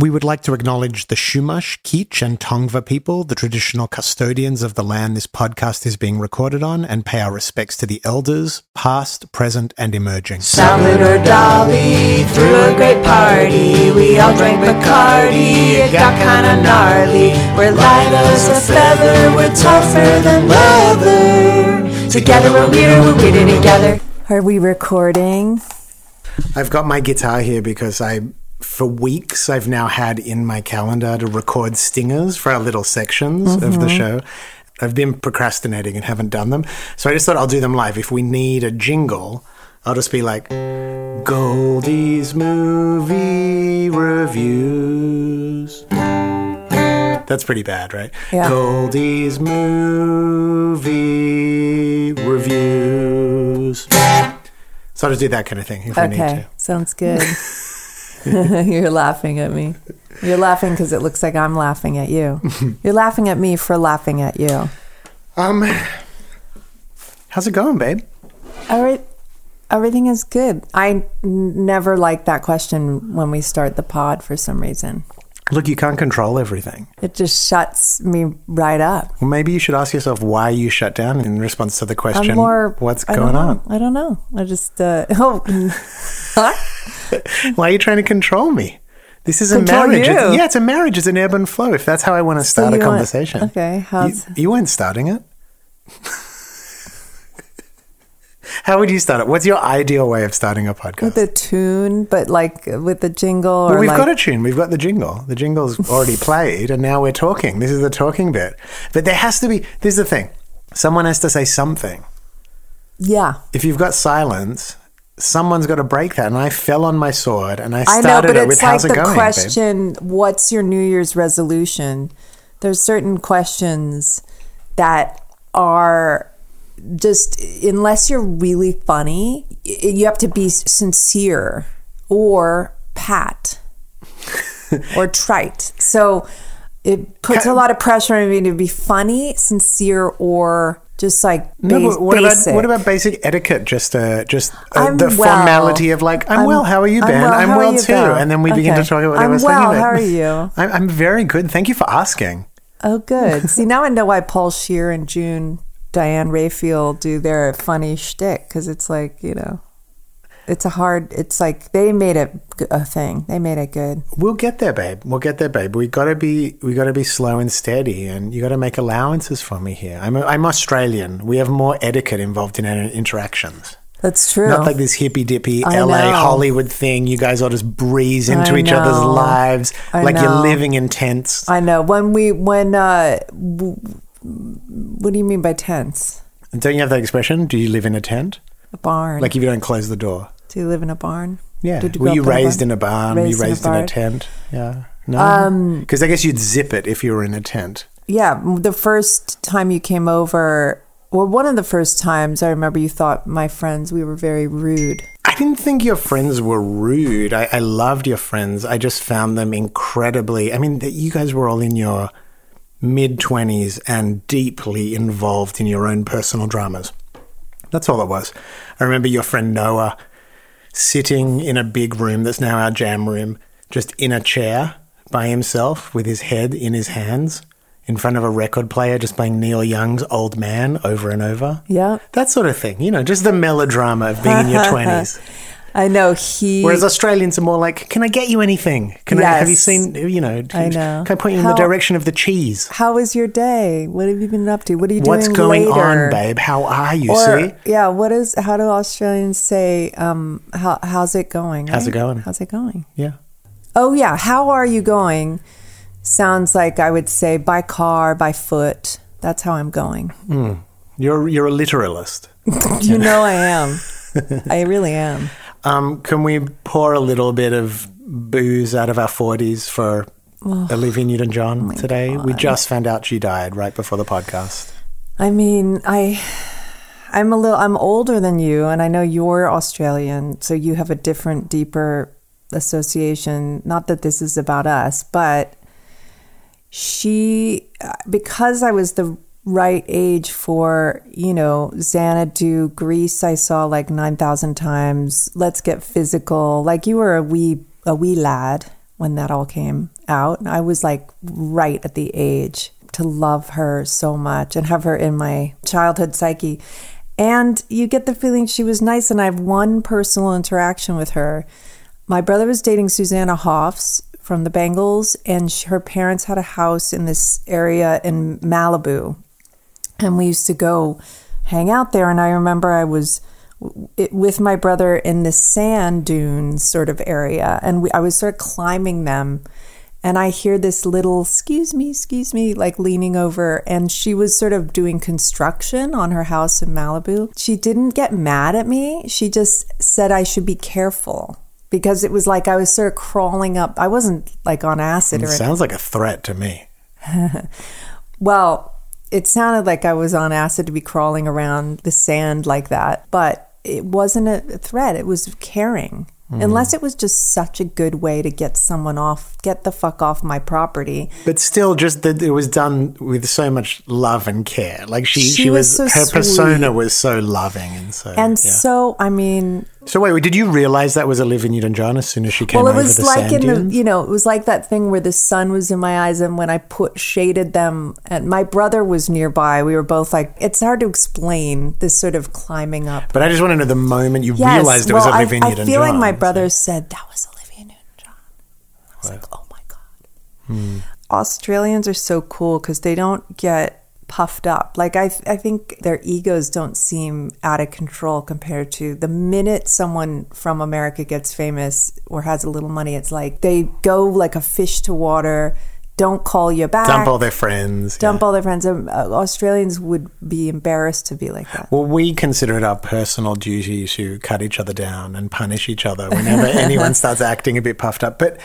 We would like to acknowledge the Chumash, Kizh, and Tongva people, the traditional custodians of the land this podcast is being recorded on, and pay our respects to the elders, past, present, and emerging. Salvador Dali threw a great party. We all drank Bacardi. It got kinda gnarly. We're light as a feather. We're tougher than leather. Together we're weirder. We're weirder together. Are we recording? I've got my guitar here because I, for weeks, I've now had in my calendar to record stingers for our little sections of the mm-hmm. show. I've been procrastinating and haven't done them. So I just thought I'll do them live. If we need a jingle, I'll just be like, Goldie's Movie Reviews. That's pretty bad, right? Yeah. Goldie's Movie Reviews. So I'll just do that kind of thing if we need Okay, to. sounds good. You're laughing at me. You're laughing because it looks like I'm laughing at you. You're laughing at me for laughing at you. Um, how's it going, babe? All right. Everything is good. I n- never like that question when we start the pod for some reason. Look, you can't control everything. It just shuts me right up. Well, maybe you should ask yourself why you shut down in response to the question, I'm more. what's I going on? I don't know. I just. Uh, oh. Huh? Why are you trying to control me? This is a Control marriage. It's, yeah, it's a marriage. It's an ebb and flow. If that's how I want to start a you want- conversation. okay, You, how's- you weren't starting it. how would you start it? What's your ideal way of starting a podcast? with a tune, but like with the jingle or Well, we've like. got a tune. We've got the jingle. The jingle's already played, and now we're talking. This is the talking bit. But there has to be. This is the thing. Someone has to say something. yeah. If you've got silence, someone's got to break that. And I fell on my sword, and I I know, started but it it's with like "How's the it going?" babe?" question, what's your New Year's resolution? There's certain questions that are just, unless you're really funny, you have to be sincere or pat or trite. So it puts a lot of pressure on me to be funny, sincere, or just like No, what about basic. what about basic etiquette? Just uh, just uh, the well. formality of like, I'm, I'm- well. How are you, I'm Ben? well. I'm well too. Ben? And then we begin to talk about what I I'm was well. How are you? I'm, I'm very good. Thank you for asking. Oh, good. See, now I know why Paul Scheer and June Diane Raphael do their funny shtick because it's like you know, it's a hard. It's like they made it a thing. They made it good. We'll get there, babe. We'll get there, babe. We gotta be we gotta be slow and steady, and you gotta make allowances for me here. I'm I'm Australian. We have more etiquette involved in our interactions. That's true. Not like this hippy dippy LA know. Hollywood thing. You guys all just breeze into I each other's lives I like you're living in tents. I know when we when uh, w- what do you mean by tents? Don't you have that expression? Do you live in a tent? A barn. Like if you don't close the door. Do you live in a barn? Yeah. Did Were you raised in a barn? Were you Raised in a raised in a. Um, tent? Yeah. No. Because I guess you'd zip it if you were in a tent. Yeah, the first time you came over, or one of the first times, I remember you thought my friends we were very rude. I didn't think your friends were rude. I, I loved your friends. I just found them incredibly. I mean, that you guys were all in your mid 20s and deeply involved in your own personal dramas. That's all it was. I remember your friend Noah sitting in a big room that's now our jam room, just in a chair by himself with his head in his hands in front of a record player, just playing Neil Young's Old Man over and over. Yeah. That sort of thing, you know, just the melodrama of being in your 20s. I know he. Whereas Australians are more like, can I get you anything? Can I have you seen, you know, I know. can I point you in the direction of the cheese? How was your day? What have you been up to? What are you What's doing going later? on, babe? How are you? Or see? yeah, what is? How do Australians say? Um, how how's it going? How's it going? How's it going? Yeah. Oh yeah, how are you going? Sounds like I would say by car, by foot. That's how I'm going. You're, you're a literalist. You know I am. I really am. Um, can we pour a little bit of booze out of our 40s for Olivia Newton John today? We just found out she died right before the podcast. I mean, I I'm a little I'm older than you and I know you're Australian, so you have a different deeper association. Not that this is about us, but she because I was the right age for, you know, Xanadu, Grease, I saw like 9,000 times. Let's get physical. Like you were a wee a wee lad when that all came out. I was like right at the age to love her so much and have her in my childhood psyche. And you get the feeling she was nice. And I have one personal interaction with her. My brother was dating Susanna Hoffs from the Bangles, and her parents had a house in this area in Malibu. And we used to go hang out there. And I remember I was with my brother in the sand dunes sort of area, and we, I was sort of climbing them and I hear this little, excuse me, excuse me, like leaning over. And she was sort of doing construction on her house in Malibu. She didn't get mad at me. She just said I should be careful because it was like I was sort of crawling up. I wasn't like on acid It or anything. sounds like a threat to me. Well, it sounded like I was on acid to be crawling around the sand like that, but it wasn't a threat. It was caring. Mm. Unless it was just such a good way to get someone off, get the fuck off my property. But still, just that it was done with so much love and care. Like she, she, She was, was so her sweet. persona was so loving and so. And yeah. so, I mean, so wait, wait, did you realize that was Olivia Newton-John as soon as she came well, it over was the like in the, you know, it was like that thing where the sun was in my eyes, and when I put shaded them, and my brother was nearby, we were both like, it's hard to explain this sort of climbing up. But I just want to know the moment you Yes, realized it well, was Olivia Newton-John. I feel like my brother said that was Olivia Newton-John. I was like, oh my god. Hmm. Australians are so cool because they don't get puffed up. Like I, I think their egos don't seem out of control compared to the minute someone from America gets famous or has a little money. It's like they go like a fish to water. Don't call you back. Dump all their friends. Dump yeah. all their friends. Um, uh, Australians would be embarrassed to be like that. Well, we consider it our personal duty to cut each other down and punish each other whenever anyone starts acting a bit puffed up. But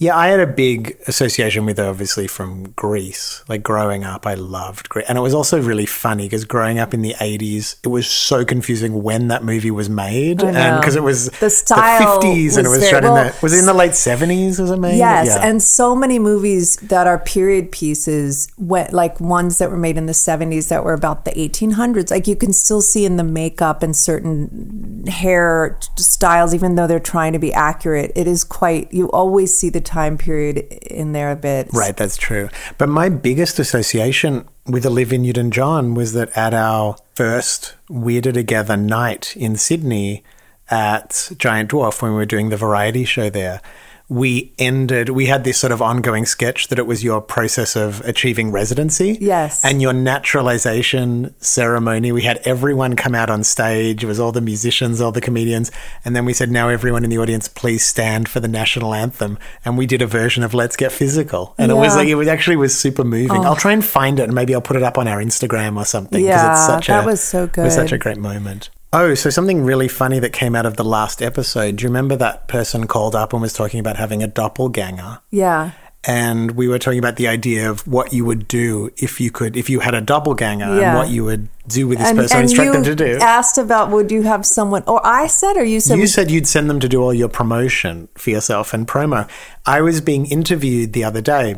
yeah, I had a big association with her, obviously, from Grease. Like growing up, I loved Grease. And it was also really funny because growing up in the 80s, it was so confusing when that movie was made. And because it was The style 50s and it was shot in the, was it in the late 70s, was it made? Yes, Yeah. and so many movies that are period pieces, went, like ones that were made in the 70s that were about the 1800s. Like you can still see in the makeup and certain hair styles, even though they're trying to be accurate, it is quite, you always see the time period in there a bit. Right, that's true. But my biggest association with Olivia Newton John was that at our first Weirder Together night in Sydney at Giant Dwarf, when we were doing the variety show there, we ended, we had this sort of ongoing sketch that it was your process of achieving residency. Yes. And your naturalization ceremony. We had everyone come out on stage. It was all the musicians, all the comedians. And then we said, now everyone in the audience, please stand for the national anthem. And we did a version of Let's Get Physical. And it was Oh. like, it was actually was super moving. Oh. I'll try and find it and maybe I'll put it up on our Instagram or something. Yeah, it's such that a, was so good. It was such a great moment. Oh, so something really funny that came out of the last episode. Do you remember that person called up and was talking about having a doppelganger? Yeah. and we were talking about the idea of what you would do if you could if you had a doppelganger Yeah. and what you would do with this And, person and instruct them to do asked about would you have someone, or I said, or you said, you said you'd send them to do all your promotion for yourself and promo i was being interviewed the other day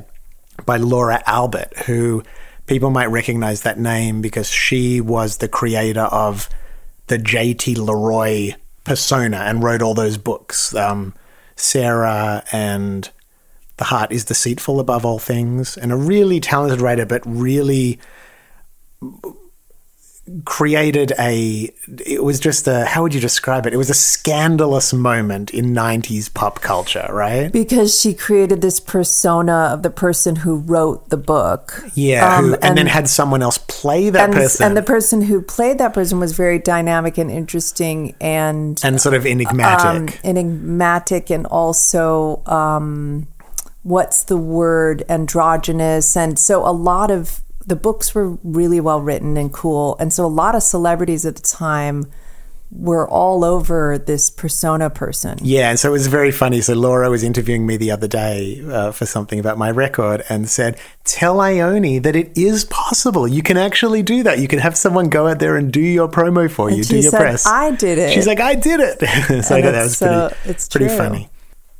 by laura albert who people might recognize that name because she was the creator of the jt leroy persona and wrote all those books. Um, sarah and the heart is deceitful above all things and a really talented writer but really created a it was just a how would you describe it? It was a scandalous moment in 90s pop culture right? Because she created this persona of the person who wrote the book. yeah Um, who, and, then had someone else play that and, person. and the person who played that person was very dynamic and interesting and and sort of enigmatic. um, enigmatic and also um, what's the word androgynous. And so a lot of the books were really well written and cool and so a lot of celebrities at the time were all over this persona person. Yeah, and so it was very funny. So Laura was interviewing me the other day uh, for something about my record and said, "Tell Ione that it is possible. You can actually do that. You can have someone go out there and do your promo for you, And do your said, press." "I did it." She's like, "I did it." so I that was so- pretty, it's pretty true. funny.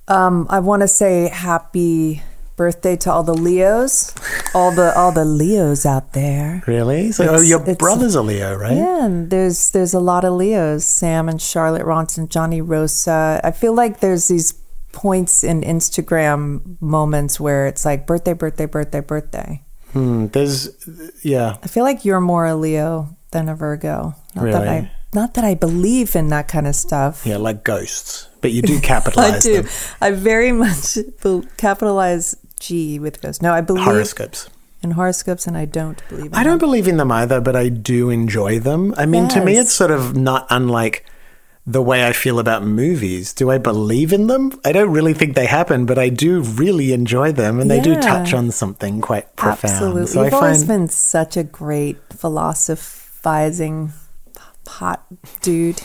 Um, I want to say happy birthday to all the Leos, all the all the Leos out there. Really? So oh, It's- your brother's a Leo, right? Yeah, there's there's a lot of Leos. Sam and Charlotte Ronson, Johnny Rosa. I feel like there's these points in Instagram moments where it's like birthday, birthday, birthday, birthday. Hmm, there's, yeah. I feel like you're more a Leo than a Virgo. Not that Really? I not that I believe in that kind of stuff. Yeah, like ghosts. But you do capitalize. I do. them. I very much capitalize G with ghosts. No, I believe Horoscopes. in horoscopes, and I don't believe. in I don't them. believe in them either, but I do enjoy them. I mean, to me, it's sort of not unlike the way I feel about movies. Do I believe in them? I don't really think they happen, but I do really enjoy them, and they do touch on something quite profound. Absolutely. So You've I always find been such a great philosophizing hot dude.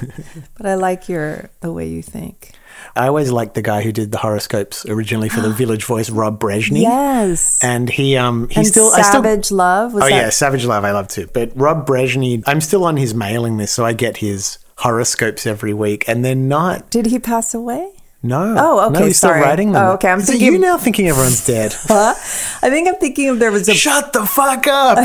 but I like your the way you think. I always liked the guy who did the horoscopes originally for the Village Voice, Rob Brezsny. Yes. And he um he and still I still Savage Love was oh that yeah, Savage Love I love too. But Rob Brezsny, I'm still on his mailing list, so I get his horoscopes every week, and they're not Did he pass away? No. Oh, okay, No, he's still sorry. writing them. Oh, okay, I'm Is thinking- you now thinking everyone's dead. Huh? I think I'm thinking of there was a Shut the fuck up.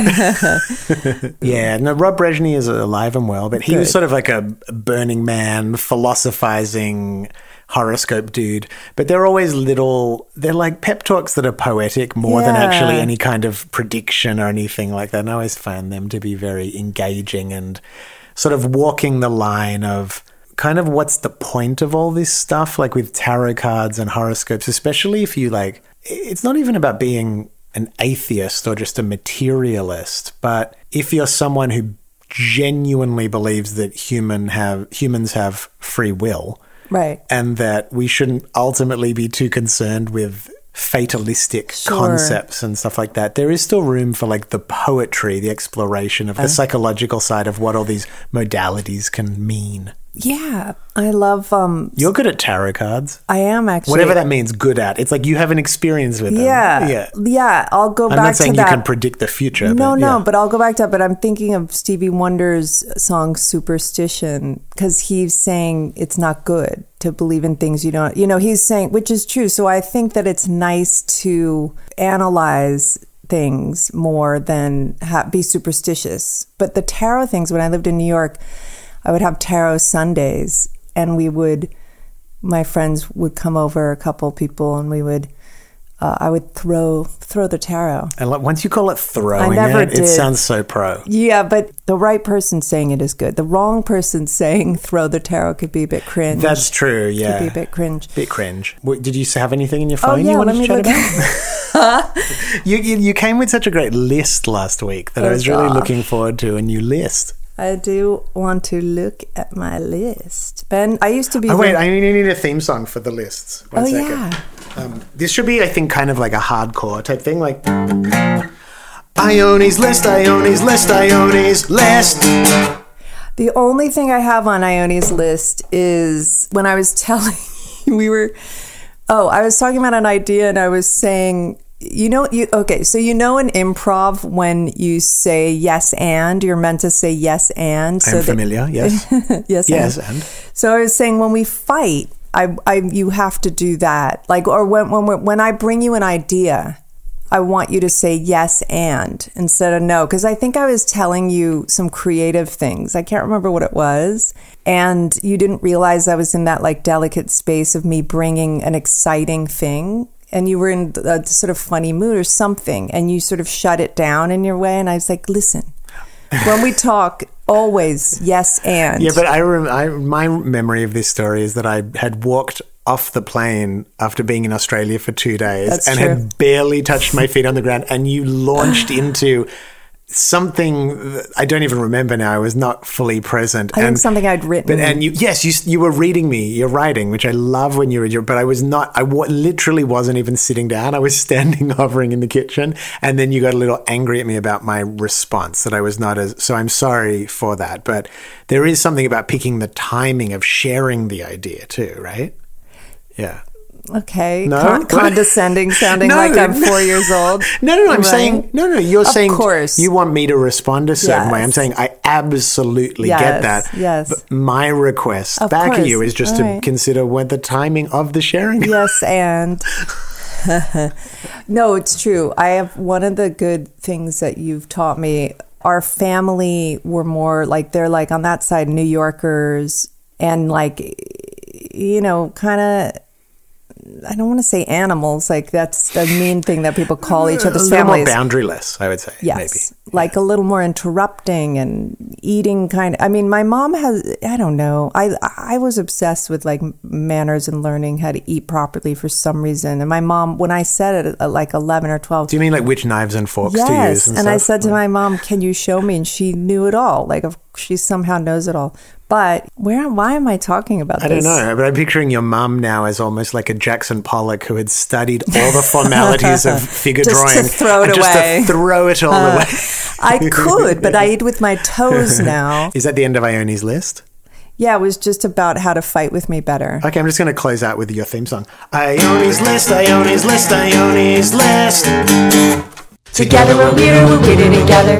yeah, no, Rob Brezsny is alive and well, but he was sort of like a Burning Man, philosophizing horoscope dude. But they're always little, they're like pep talks that are poetic more than actually any kind of prediction or anything like that. And I always find them to be very engaging and sort of walking the line of kind of what's the point of all this stuff, like with tarot cards and horoscopes, especially if you like, it's not even about being an atheist or just a materialist, but if you're someone who genuinely believes that human have humans have free will, right. and that we shouldn't ultimately be too concerned with fatalistic Sure. concepts and stuff like that. There is still room for like the poetry, the exploration of the uh-huh. psychological side of what all these modalities can mean. Yeah, I love. Um, You're good at tarot cards. I am actually Whatever that means, good at. It's like you have an experience with them. Yeah, Yeah. yeah. I'll go I'm back not saying to you that. can predict the future. No, but no, yeah. but I'll go back to that. But I'm thinking of Stevie Wonder's song Superstition because he's saying it's not good to believe in things you don't, you know, he's saying, which is true. So I think that it's nice to analyze things more than ha- be superstitious. But the tarot things, when I lived in New York, I would have tarot Sundays and we would, my friends would come over, a couple people, and we would, uh, I would throw throw the tarot. And like, once you call it throwing it, it sounds so pro. Yeah, but the right person saying it is good. The wrong person saying throw the tarot could be a bit cringe. That's true. Yeah. Could be a bit cringe. Bit cringe. Wait, Did you have anything in your Oh phone you yeah, wanted let me to look. chat about? You, you you came with such a great list last week that I Oh, was really looking forward to a new list. I do want to look at my list. Ben, I used to be. Oh wait, I need a theme song for the lists. One Oh, second. yeah. Um, this should be, I think, kind of like a hardcore type thing, like. Ione's list, Ione's list, Ione's list. The only thing I have on Ione's list is when I was telling we were, oh, I was talking about an idea and I was saying, you know, you, okay, so you know in improv when you say yes and, you're meant to say yes and. So I'm that- familiar. Yes. yes, yes. and. And So I was saying when we fight, I, I you have to do that. Like or when when when I bring you an idea, I want you to say yes and instead of no because I think I was telling you some creative things. I can't remember what it was, and you didn't realize I was in that like delicate space of me bringing an exciting thing. And you were in a sort of funny mood or something, and you sort of shut it down in your way. And I was like, "Listen, when we talk, always yes and." yeah, but I, rem- I my memory of this story is that I had walked off the plane after being in Australia for two days That's and true. had barely touched my feet on the ground, and you launched into something I don't even remember now. I was not fully present. I think something I'd written. But and you, yes, you you were reading me You're writing, which I love when you read your. But I was not. I w- literally wasn't even sitting down. I was standing, hovering in the kitchen, and then you got a little angry at me about my response that I was not as. So I'm sorry for that. But there is something about picking the timing of sharing the idea too, right? Yeah. Okay. No? Con- condescending, sounding No, like I'm four years old. No, no, no. I'm Right? saying no, no. You're Of saying course. you want me to respond a certain way. I'm saying I absolutely get that. yes. But my request Of back at you is just All to right. consider what the timing of the sharing. Yes, and no, it's true. I have one of the good things that you've taught me. Our family were more like they're like on that side New Yorkers and like you know, kind of. I don't want to say animals. Like that's the mean thing that people call each other. a other's little more boundaryless, I would say. Yes. Maybe. Like a little more interrupting and eating kind of I mean my mom has I don't know. I I was obsessed with like manners and learning how to eat properly for some reason. And my mom when I said it at like 11 or 12 Do you mean like which knives and forks to use? Yes, And, and, I said to my mom, "Can you show me?" And she knew it all. Like of- she somehow knows it all. But where? Why am I talking about this? I don't know, but I'm picturing your mum now as almost like a Jackson Pollock who had studied all the formalities of figure Just to drawing, throw it and just to throw it all away. I could, but I eat with my toes now. Is that the end of Ione's list? Yeah, it was just about how to fight with me better. Okay, I'm just going to close out with your theme song. Ione's list, Ione's list, Ione's list. Together we're weirder, we're weirder together.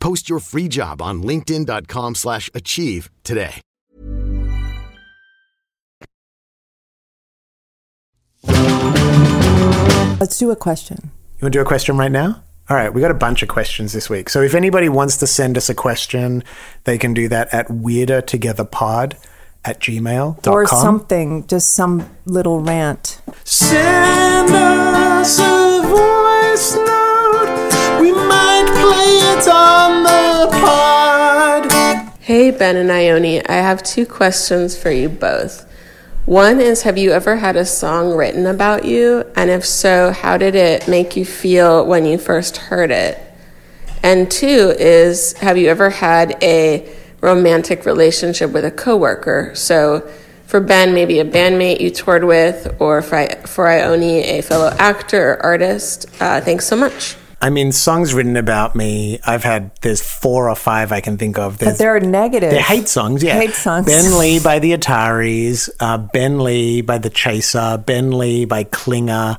Post your free job on linkedin.com/achieve slash achieve today. Let's do a question. You want to do a question right now? All right, we got a bunch of questions this week. So if anybody wants to send us a question, they can do that at weirdertogetherpod at gmail.com. Or something, just some little rant. Send us a voice Hey, Ben and Ione, I have two questions for you both. One is Have you ever had a song written about you? And if so, how did it make you feel when you first heard it? And two is Have you ever had a romantic relationship with a coworker? So, for Ben, maybe a bandmate you toured with, or for, I- for Ione, a fellow actor or artist. Uh, thanks so much. I mean, songs written about me, I've had, there's four or five I can think of. There's, But they're negative. They're hate songs, yeah. Hate songs. Ben Lee by the Ataris, uh, Ben Lee by the Chaser, Ben Lee by Klinger,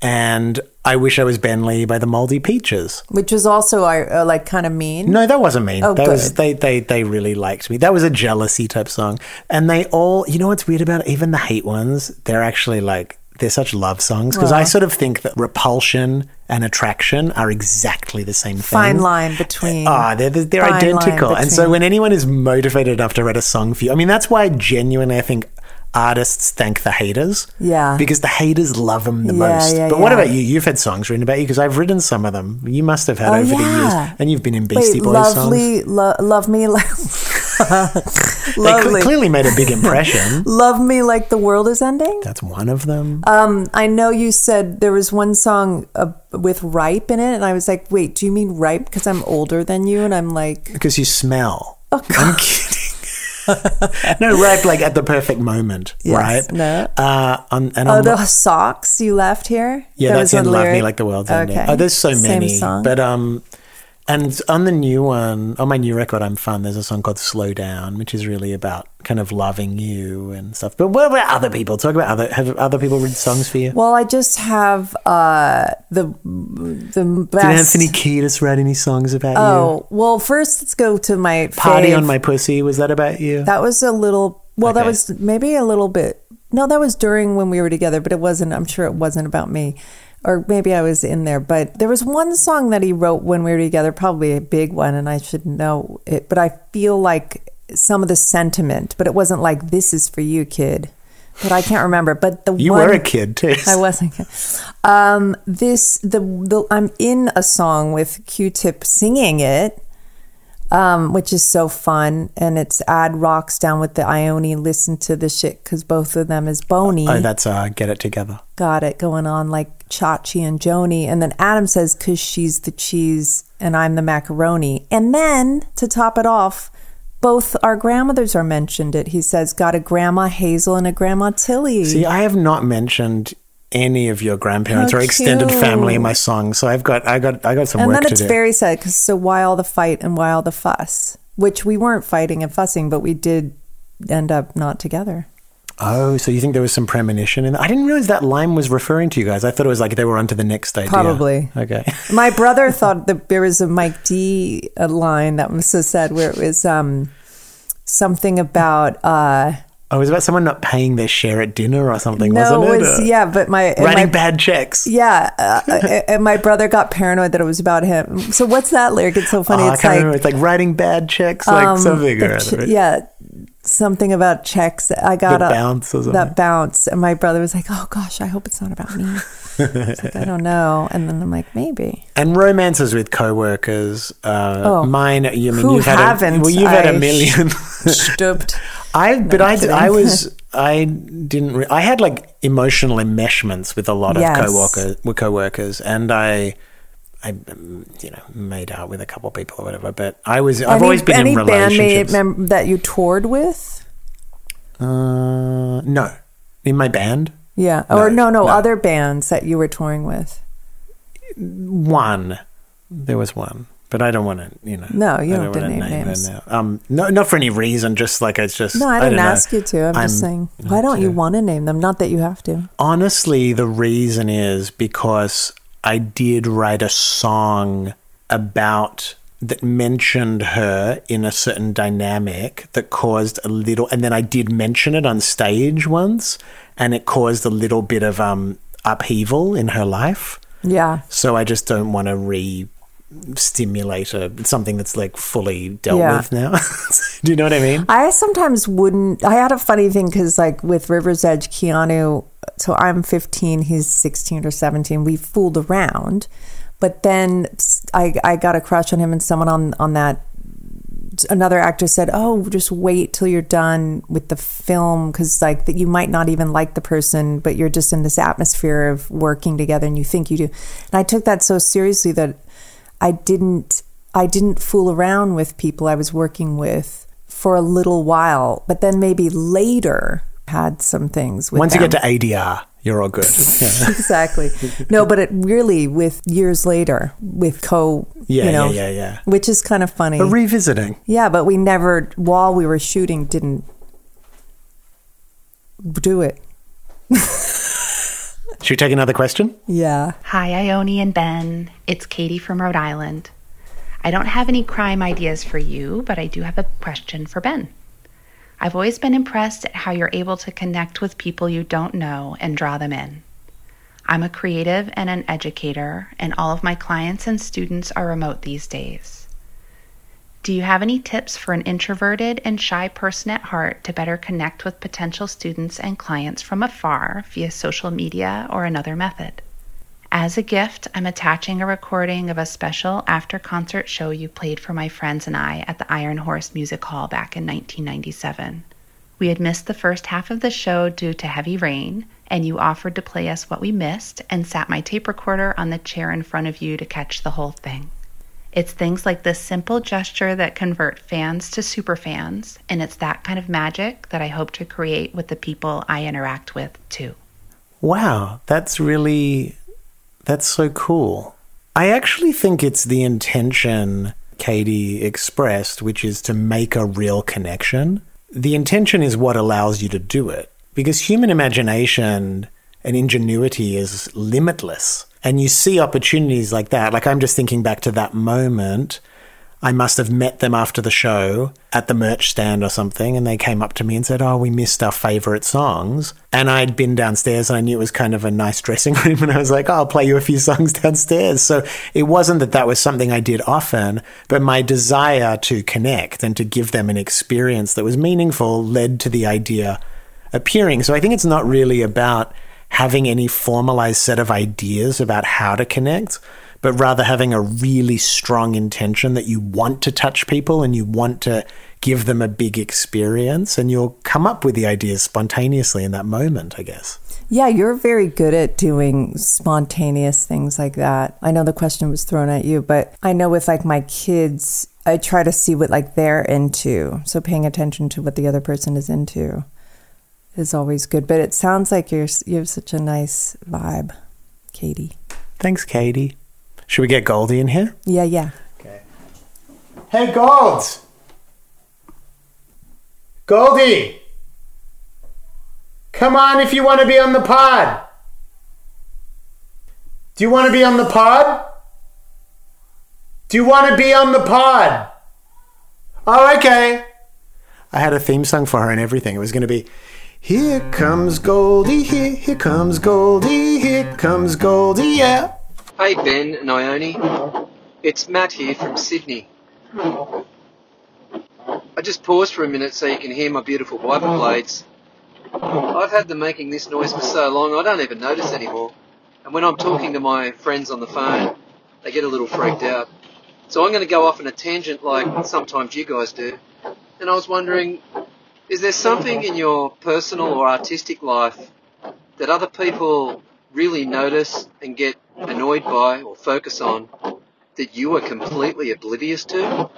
and I Wish I Was Ben Lee by the Moldy Peaches. Which was also uh, like kind of mean. No, that wasn't mean. Oh, that was good. they, they they really liked me. That was a jealousy type song. And they all you know what's weird about it? Even the hate ones, they're actually like they're such love songs because I sort of think that repulsion and attraction are exactly the same thing. Fine line between. Ah, they're they're, they're identical. And so when anyone is motivated enough to write a song for you, I mean that's why genuinely I think artists thank the haters. Yeah. Because the haters love them the Yeah, most. yeah, but what about you? You've had songs written about you because I've written some of them. You must have had Oh, over the years, and you've been in Beastie Boys songs. lovely, lo- love me like They cl- clearly made a big impression. Love me like the world is ending. That's one of them. Um, I know you said there was one song uh, with ripe in it, and I was like, wait, do you mean ripe because I'm older than you? And I'm like, because you smell. oh I'm kidding. no, ripe like at the perfect moment, Yes, right? no. Uh, on, and oh, on the socks you left here. Yeah, There that's in Love Me? Like the World's Ending. Okay. Oh, there's so many. But um and on the new one, on my new record, I'm fun. There's a song called "Slow Down," which is really about kind of loving you and stuff. But what about other people? Talk about other. Have other people written songs for you? Well, I just have uh, the the best. Did Anthony Kiedis write any songs about you? Oh well, first let's go to my "Party fave. on My Pussy" was that about you? That was a little. Well, that was maybe a little bit. No, that was during when we were together, but it wasn't. I'm sure it wasn't about me. Or maybe I was in there, but there was one song that he wrote when we were together, probably a big one, and I should know it, but I feel like some of the sentiment, but it wasn't like "This is for you, kid." But I can't remember. But the You one, were a kid too. I wasn't. Um, this the, the I'm in a song with Q-Tip singing it, um, which is so fun, and it's Ad-Rock's down with the Ione. Listen to the shit because both of them is bony. Oh, that's uh, get it together. Got it going on like Chachi and Joanie, and then Adam says because she's the cheese and I'm the macaroni, and then to top it off. Both our grandmothers are mentioned. It. He says, "Got a grandma Hazel and a grandma Tilly." See, I have not mentioned any of your grandparents How or extended cute. family in my song, so I've got I got I got some and work then it's very sad because so why all the fight and why all the fuss which we weren't fighting and fussing but we did end up not together oh, so you think there was some premonition in that? I didn't realize that line was referring to you guys. I thought it was like they were on to the next idea. Probably. Okay. my brother thought that there was a mike d uh, line that was so sad where it was um something about uh Oh, it was about someone not paying their share at dinner or something, no wasn't it it? was Uh, yeah but my Writing my- bad checks. yeah, uh, uh, and my brother got paranoid that it was about him. So what's that lyric? It's so funny. Oh, I it's can't like remember. It's like writing bad checks, like um, something or yeah, something about checks. I got a bounce or. That bounce, and my brother was like, "Oh gosh, I hope it's not about me." It's like, I don't know, and then I'm like, maybe. And romances with coworkers. Uh, Oh. mine. You I mean you've had haven't? A, well, you've had I a million. Stooped. I but I kidding. I was I didn't re- I had like emotional enmeshments with a lot of Yes. coworkers with coworkers and I I you know made out with a couple of people or whatever but I was I've Any- always been any in relationships. bandmate that you toured with. uh, no, in my band Yeah, or No, no, no, no. other bands that you were touring with. one there was one. But I don't want to, you know. No, you I don't have to name her names. now. Um, no, not for any reason. Just like it's just. No, I don't didn't know. ask you to. I'm, just saying. Why don't you want to name them? Not that you have to. Honestly, the reason is because I did write a song about that mentioned her in a certain dynamic that caused a little, and then I did mention it on stage once, and it caused a little bit of um, upheaval in her life. Yeah. So I just don't want to re stimulate a, something that's like fully dealt Yeah. with now. Do you know what I mean? I sometimes wouldn't. I had a funny thing because, like, with River's Edge, Keanu, so I'm 15, he's 16 or 17. We fooled around, but then I, I got a crush on him, and someone on, on that, another actor said, Oh, just wait till you're done with the film because, like, that you might not even like the person, but you're just in this atmosphere of working together and you think you do. And I took that so seriously that I didn't I didn't fool around with people I was working with for a little while, but then maybe later had some things with Once you get to ADR, you're all good. Yeah. exactly. No, but it really with years later with co Yeah, you know, yeah, yeah, yeah. Which is kind of funny. But revisiting. yeah, but we never while we were shooting didn't do it. Should we take another question? Yeah. Hi, Ione and Ben. It's Katie from Rhode Island. I don't have any crime ideas for you, but I do have a question for Ben. I've always been impressed at how you're able to connect with people you don't know and draw them in. I'm a creative and an educator, and all of my clients and students are remote these days. Do you have any tips for an introverted and shy person at heart to better connect with potential students and clients from afar via social media or another method? As a gift, I'm attaching a recording of a special after concert show you played for my friends and I at the Iron Horse Music Hall back in 1997. We had missed the first half of the show due to heavy rain, and you offered to play us what we missed and sat my tape recorder on the chair in front of you to catch the whole thing. It's things like this simple gesture that convert fans to superfans, and it's that kind of magic that I hope to create with the people I interact with too. Wow, that's really that's so cool. I actually think it's the intention Katie expressed, which is to make a real connection. The intention is what allows you to do it because human imagination and ingenuity is limitless. And you see opportunities like that. Like I'm just thinking back to that moment I must have met them after the show at the merch stand or something, and they came up to me and said, Oh, we missed our favorite songs. And I'd been downstairs and I knew it was kind of a nice dressing room, and I was like, oh, I'll play you a few songs downstairs. So it wasn't that that was something I did often, but my desire to connect and to give them an experience that was meaningful led to the idea appearing. So I think it's not really about having any formalized set of ideas about how to connect but rather having a really strong intention that you want to touch people and you want to give them a big experience and you'll come up with the ideas spontaneously in that moment, I guess. Yeah, you're very good at doing spontaneous things like that. I know the question was thrown at you, but I know with like my kids, I try to see what like they're into. So paying attention to what the other person is into is always good. But it sounds like you're you have such a nice vibe, Katie. Thanks, Katie. Should we get Goldie in here? Yeah, yeah. Okay. Hey, Golds! Goldie! Come on if you want to be on the pod. Do you want to be on the pod? Do you want to be on the pod? Oh, okay. I had a theme song for her and everything. It was going to be Here comes Goldie, here, here comes Goldie, here comes Goldie, yeah. Hey Ben and it's Matt here from Sydney. I just paused for a minute so you can hear my beautiful wiper blades. I've had them making this noise for so long I don't even notice anymore. And when I'm talking to my friends on the phone, they get a little freaked out. So I'm going to go off on a tangent like sometimes you guys do. And I was wondering, is there something in your personal or artistic life that other people really notice and get annoyed by or focus on that you are completely oblivious to?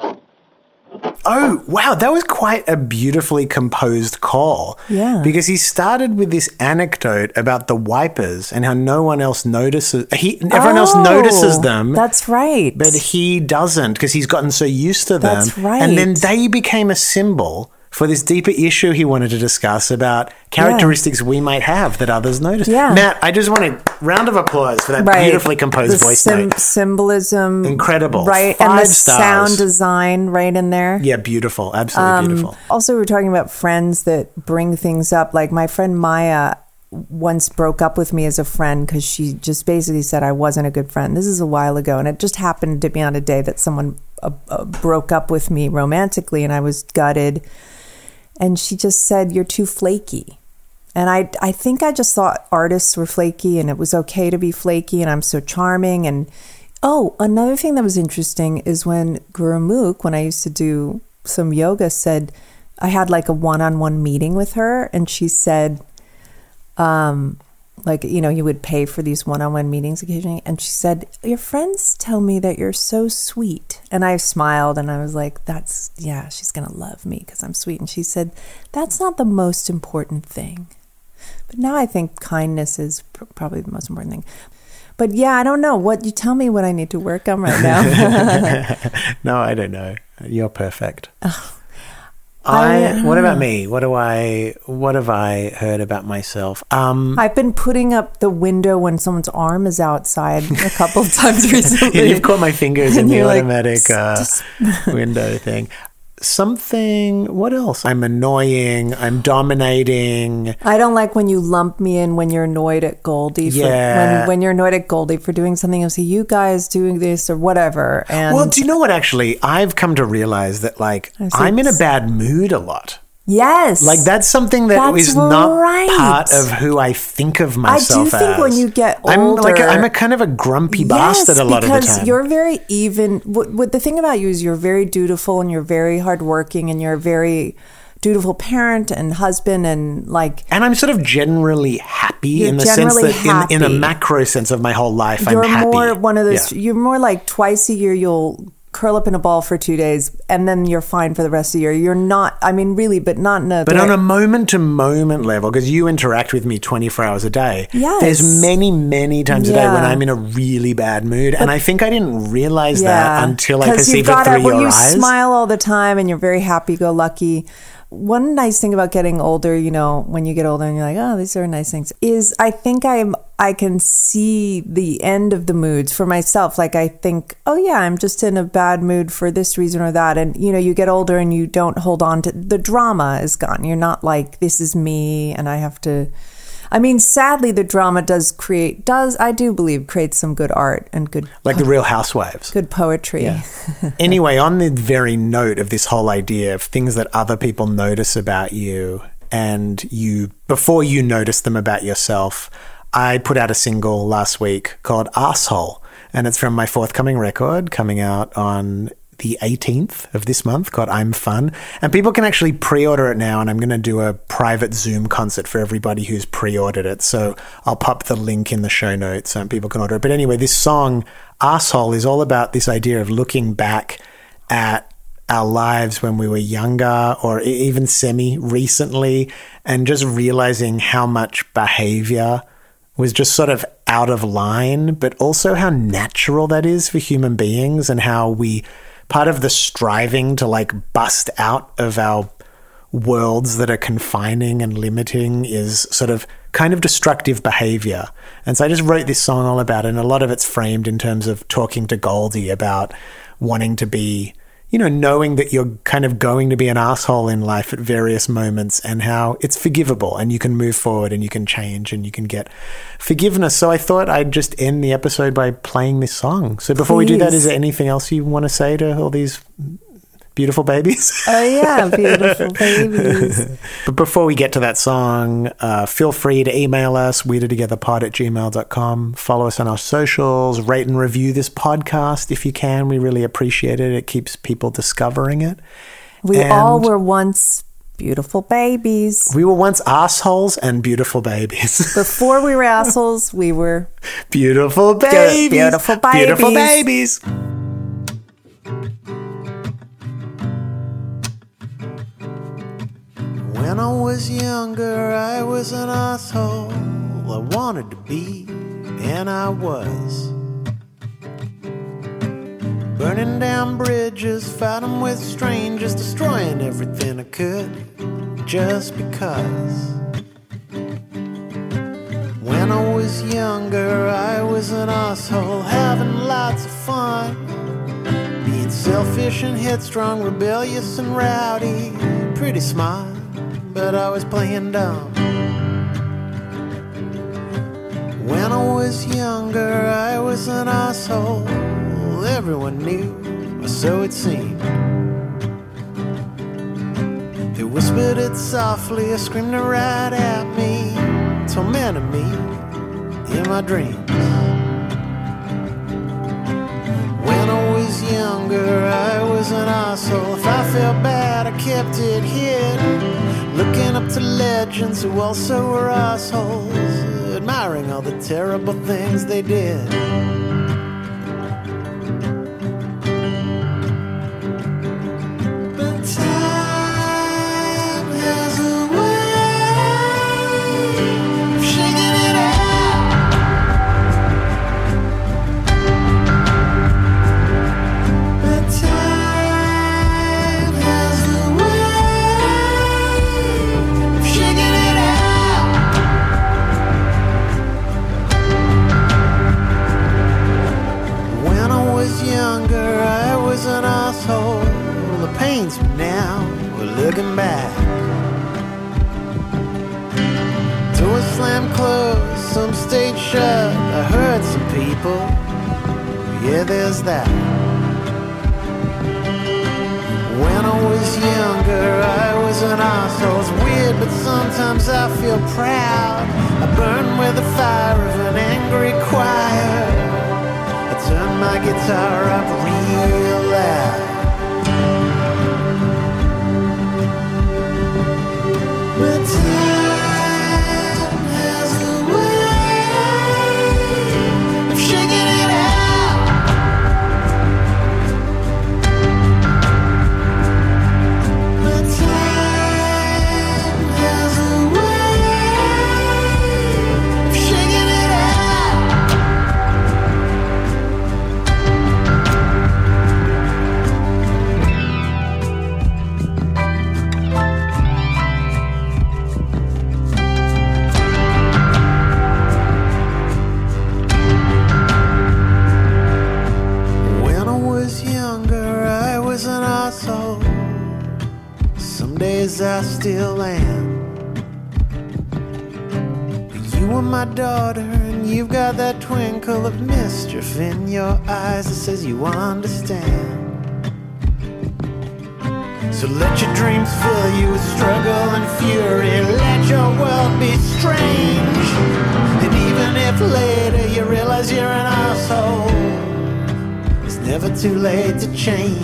Oh, wow. That was quite a beautifully composed call. Yeah. Because he started with this anecdote about the wipers and how no one else notices. He, everyone else Oh, notices them. That's right. But he doesn't because he's gotten so used to them. That's right. And then they became a symbol for this deeper issue he wanted to discuss about characteristics we might have that others notice. Yeah. Matt, I just want a round of applause for that right. beautifully composed the voice sym- note. Symbolism. Incredible. Right. and the stars. sound design right in there. Yeah, beautiful. Absolutely Um, beautiful. Also, we we're talking about friends that bring things up. Like my friend Maya once broke up with me as a friend because she just basically said I wasn't a good friend. This is a while ago, and it just happened to be on a day that someone uh, uh, broke up with me romantically, and I was gutted. And she just said, "You're too flaky." And I, I think I just thought artists were flaky and it was okay to be flaky and I'm so charming. And oh, another thing that was interesting is when Gurmukh, when I used to do some yoga, said I had like a one on one meeting with her and she said, um, like, you know, you would pay for these one on one meetings occasionally. And she said, Your friends tell me that you're so sweet. And I smiled and I was like, That's, yeah, she's going to love me because I'm sweet. And she said, That's not the most important thing. But now I think kindness is pr- probably the most important thing. But yeah, I don't know. What you tell me what I need to work on right now. no, I don't know. You're perfect. Oh, I, what about me? What do I what have I heard about myself? Um I've been putting up the window when someone's arm is outside a couple of times recently. yeah, you've caught my fingers in the you're like, automatic uh, window thing. Something what else? I'm annoying, I'm dominating. I don't like when you lump me in when you're annoyed at Goldie. For, Yeah. When, when you're annoyed at Goldie for doing something, you'll say, you guys doing this or whatever. And well, do you know what actually? I've come to realize that like see I'm in a bad mood a lot. Yes. Like that's something that is That's not right. part of who I think of myself I do think as. when you get older, I'm like a, I'm a kind of a grumpy bastard a lot of the time. because you're very even. What, what the thing about you is you're very dutiful and you're very hardworking and you're a very dutiful parent and husband and like and I'm sort of generally happy in the sense that in, in a macro sense of my whole life, you're I'm happy. more one of those. Yeah. You're more like twice a year you'll curl up in a ball for two days and then you're fine for the rest of the year. You're not. I mean, really, but not in a. But on a moment to moment level, because you interact with me 24 hours a day, Yes. there's many, many times a day when I'm in a really bad mood. and I think I didn't realize that until I perceived it through your you smile all the time and you're very happy go lucky. One nice thing about getting older, you know, when you get older and you're like, oh, these are nice things, is I think I'm I can see the end of the moods for myself. Like I think, oh yeah, I'm just in a bad mood for this reason or that. And you know, you get older and you don't hold on to the drama is gone. You're not like, this is me and I have to I mean, sadly, the drama does create, does, I do believe, creates some good art and good, Like the Real Housewives. good poetry. anyway, on the very note of this whole idea of things that other people notice about you and you, before you notice them about yourself, I put out a single last week called Asshole. And it's from my forthcoming record coming out on the 18th of this month called I'm Fun. And people can actually pre order it now. And I'm going to do a private Zoom concert for everybody who's pre ordered it. So I'll pop the link in the show notes and people can order it. But anyway, this song, Asshole, is all about this idea of looking back at our lives when we were younger or even semi recently and just realizing how much behavior was just sort of out of line, but also how natural that is for human beings and how we part of the striving to like bust out of our worlds that are confining and limiting is sort of kind of destructive behavior. And so I just wrote this song all about it, and a lot of it's framed in terms of talking to Goldie about wanting to be, you know, knowing that you're kind of going to be an asshole in life at various moments and how it's forgivable and you can move forward and you can change and you can get forgiveness. So I thought I'd just end the episode by playing this song. So before we do that, is there anything else you want to say to all these beautiful babies? Oh, yeah, beautiful babies. But before we get to that song, uh, feel free to email us, weirdertogetherpod at gmail.com. Follow us on our socials, rate and review this podcast if you can. We really appreciate it. It keeps people discovering it. We And- all were once beautiful babies. We were once assholes and beautiful babies. Before we were assholes, we were beautiful babies. beautiful Beautiful babies. babies. When I was younger, I was an asshole. I wanted to be, and I was. Burning down bridges, fighting with strangers, destroying everything I could, just because. When I was younger, I was an asshole, having lots of fun. Being selfish and headstrong, rebellious and rowdy. Pretty smart, but I was playing dumb. When I was younger, I was an asshole. Everyone knew, or so it seemed. They whispered it softly, screamed it right at me, tormented me in my dreams. When I was younger, I was an asshole. If I felt bad, I kept it hidden. Looking up to legends who also were assholes, admiring all the terrible things they did. People. Yeah, there's that. When I was younger, I was an asshole. It's weird, but sometimes I feel proud. I burn with the fire of an angry choir. I turn my guitar up real loud. My daughter, and you've got that twinkle of mischief in your eyes that says you understand. So let your dreams fill you with struggle and fury. Let your world be strange. And even if later you realize you're an asshole, it's never too late to change.